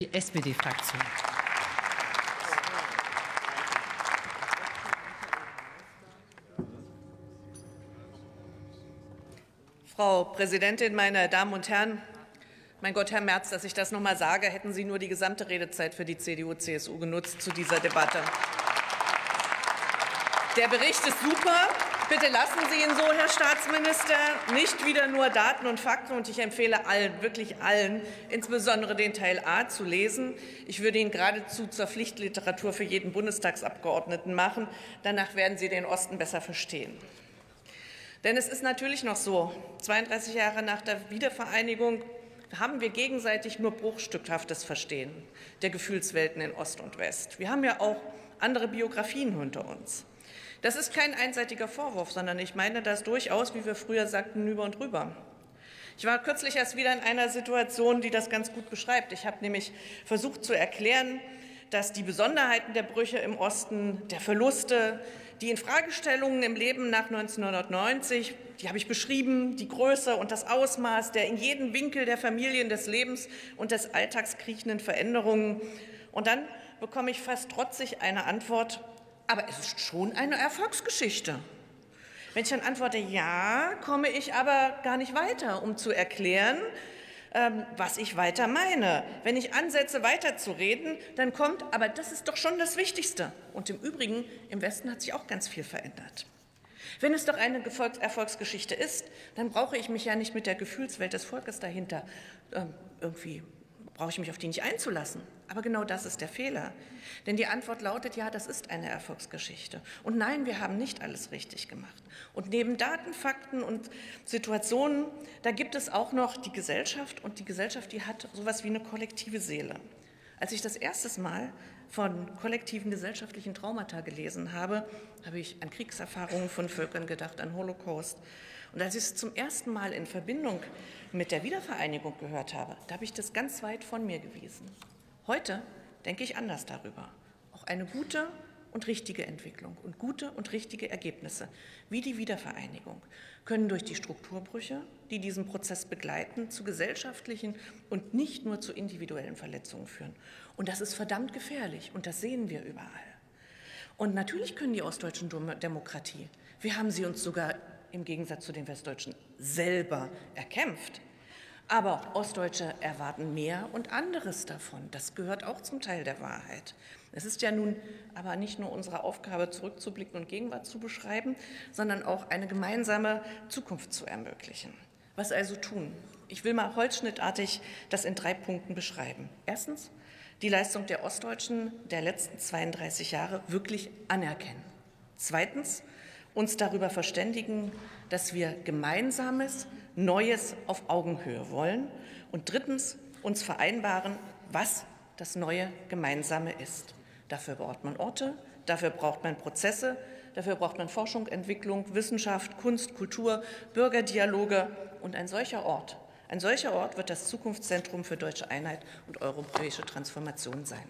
Die SPD-Fraktion. Frau Präsidentin, meine Damen und Herren! Mein Gott, Herr Merz, dass ich das noch mal sage, hätten Sie nur die gesamte Redezeit für die CDU-CSU genutzt zu dieser Debatte. Der Bericht ist super. Bitte lassen Sie ihn so, Herr Staatsminister, nicht wieder nur Daten und Fakten. Und ich empfehle allen, wirklich allen, insbesondere den Teil A zu lesen. Ich würde ihn geradezu zur Pflichtliteratur für jeden Bundestagsabgeordneten machen. Danach werden Sie den Osten besser verstehen. Denn es ist natürlich noch so, 32 Jahre nach der Wiedervereinigung haben wir gegenseitig nur bruchstückhaftes Verstehen der Gefühlswelten in Ost und West. Wir haben ja auch andere Biografien hinter uns. Das ist kein einseitiger Vorwurf, sondern ich meine das durchaus, wie wir früher sagten, über und rüber. Ich war kürzlich erst wieder in einer Situation, die das ganz gut beschreibt. Ich habe nämlich versucht zu erklären, dass die Besonderheiten der Brüche im Osten, der Verluste, die Infragestellungen im Leben nach 1990, die habe ich beschrieben, die Größe und das Ausmaß der in jedem Winkel der Familien, des Lebens und des Alltags kriechenden Veränderungen. Und dann bekomme ich fast trotzig eine Antwort, aber es ist schon eine Erfolgsgeschichte. Wenn ich dann antworte, ja, komme ich aber gar nicht weiter, um zu erklären, ähm, was ich weiter meine. Wenn ich ansetze, weiterzureden, dann kommt, aber das ist doch schon das Wichtigste. Und im Übrigen, im Westen hat sich auch ganz viel verändert. Wenn es doch eine Erfolgsgeschichte ist, dann brauche ich mich ja nicht mit der Gefühlswelt des Volkes dahinter ähm, irgendwie brauche ich mich auf die nicht einzulassen. Aber genau das ist der Fehler. Denn die Antwort lautet, ja, das ist eine Erfolgsgeschichte. Und nein, wir haben nicht alles richtig gemacht. Und neben Daten, Fakten und Situationen, da gibt es auch noch die Gesellschaft. Und die Gesellschaft, die hat sowas wie eine kollektive Seele. Als ich das erste Mal von kollektiven gesellschaftlichen Traumata gelesen habe, habe ich an Kriegserfahrungen von Völkern gedacht, an Holocaust. Und als ich es zum ersten Mal in Verbindung mit der Wiedervereinigung gehört habe, da habe ich das ganz weit von mir gewiesen. Heute denke ich anders darüber. Auch eine gute und richtige Entwicklung und gute und richtige Ergebnisse, wie die Wiedervereinigung, können durch die Strukturbrüche, die diesen Prozess begleiten, zu gesellschaftlichen und nicht nur zu individuellen Verletzungen führen. Und das ist verdammt gefährlich und das sehen wir überall. Und natürlich können die ostdeutschen Demokratie, wir haben sie uns sogar im Gegensatz zu den Westdeutschen selber erkämpft, aber Ostdeutsche erwarten mehr und anderes davon. Das gehört auch zum Teil der Wahrheit. Es ist ja nun aber nicht nur unsere Aufgabe, zurückzublicken und Gegenwart zu beschreiben, sondern auch eine gemeinsame Zukunft zu ermöglichen. Was also tun? Ich will mal holzschnittartig das in drei Punkten beschreiben. Erstens, die Leistung der Ostdeutschen der letzten 32 Jahre wirklich anerkennen. Zweitens, uns darüber verständigen, dass wir Gemeinsames, Neues auf Augenhöhe wollen. Und drittens, uns vereinbaren, was das neue Gemeinsame ist. Dafür braucht man Orte, dafür braucht man Prozesse, dafür braucht man Forschung, Entwicklung, Wissenschaft, Kunst, Kultur, Bürgerdialoge. Und ein solcher Ort, ein solcher Ort wird das Zukunftszentrum für deutsche Einheit und europäische Transformation sein.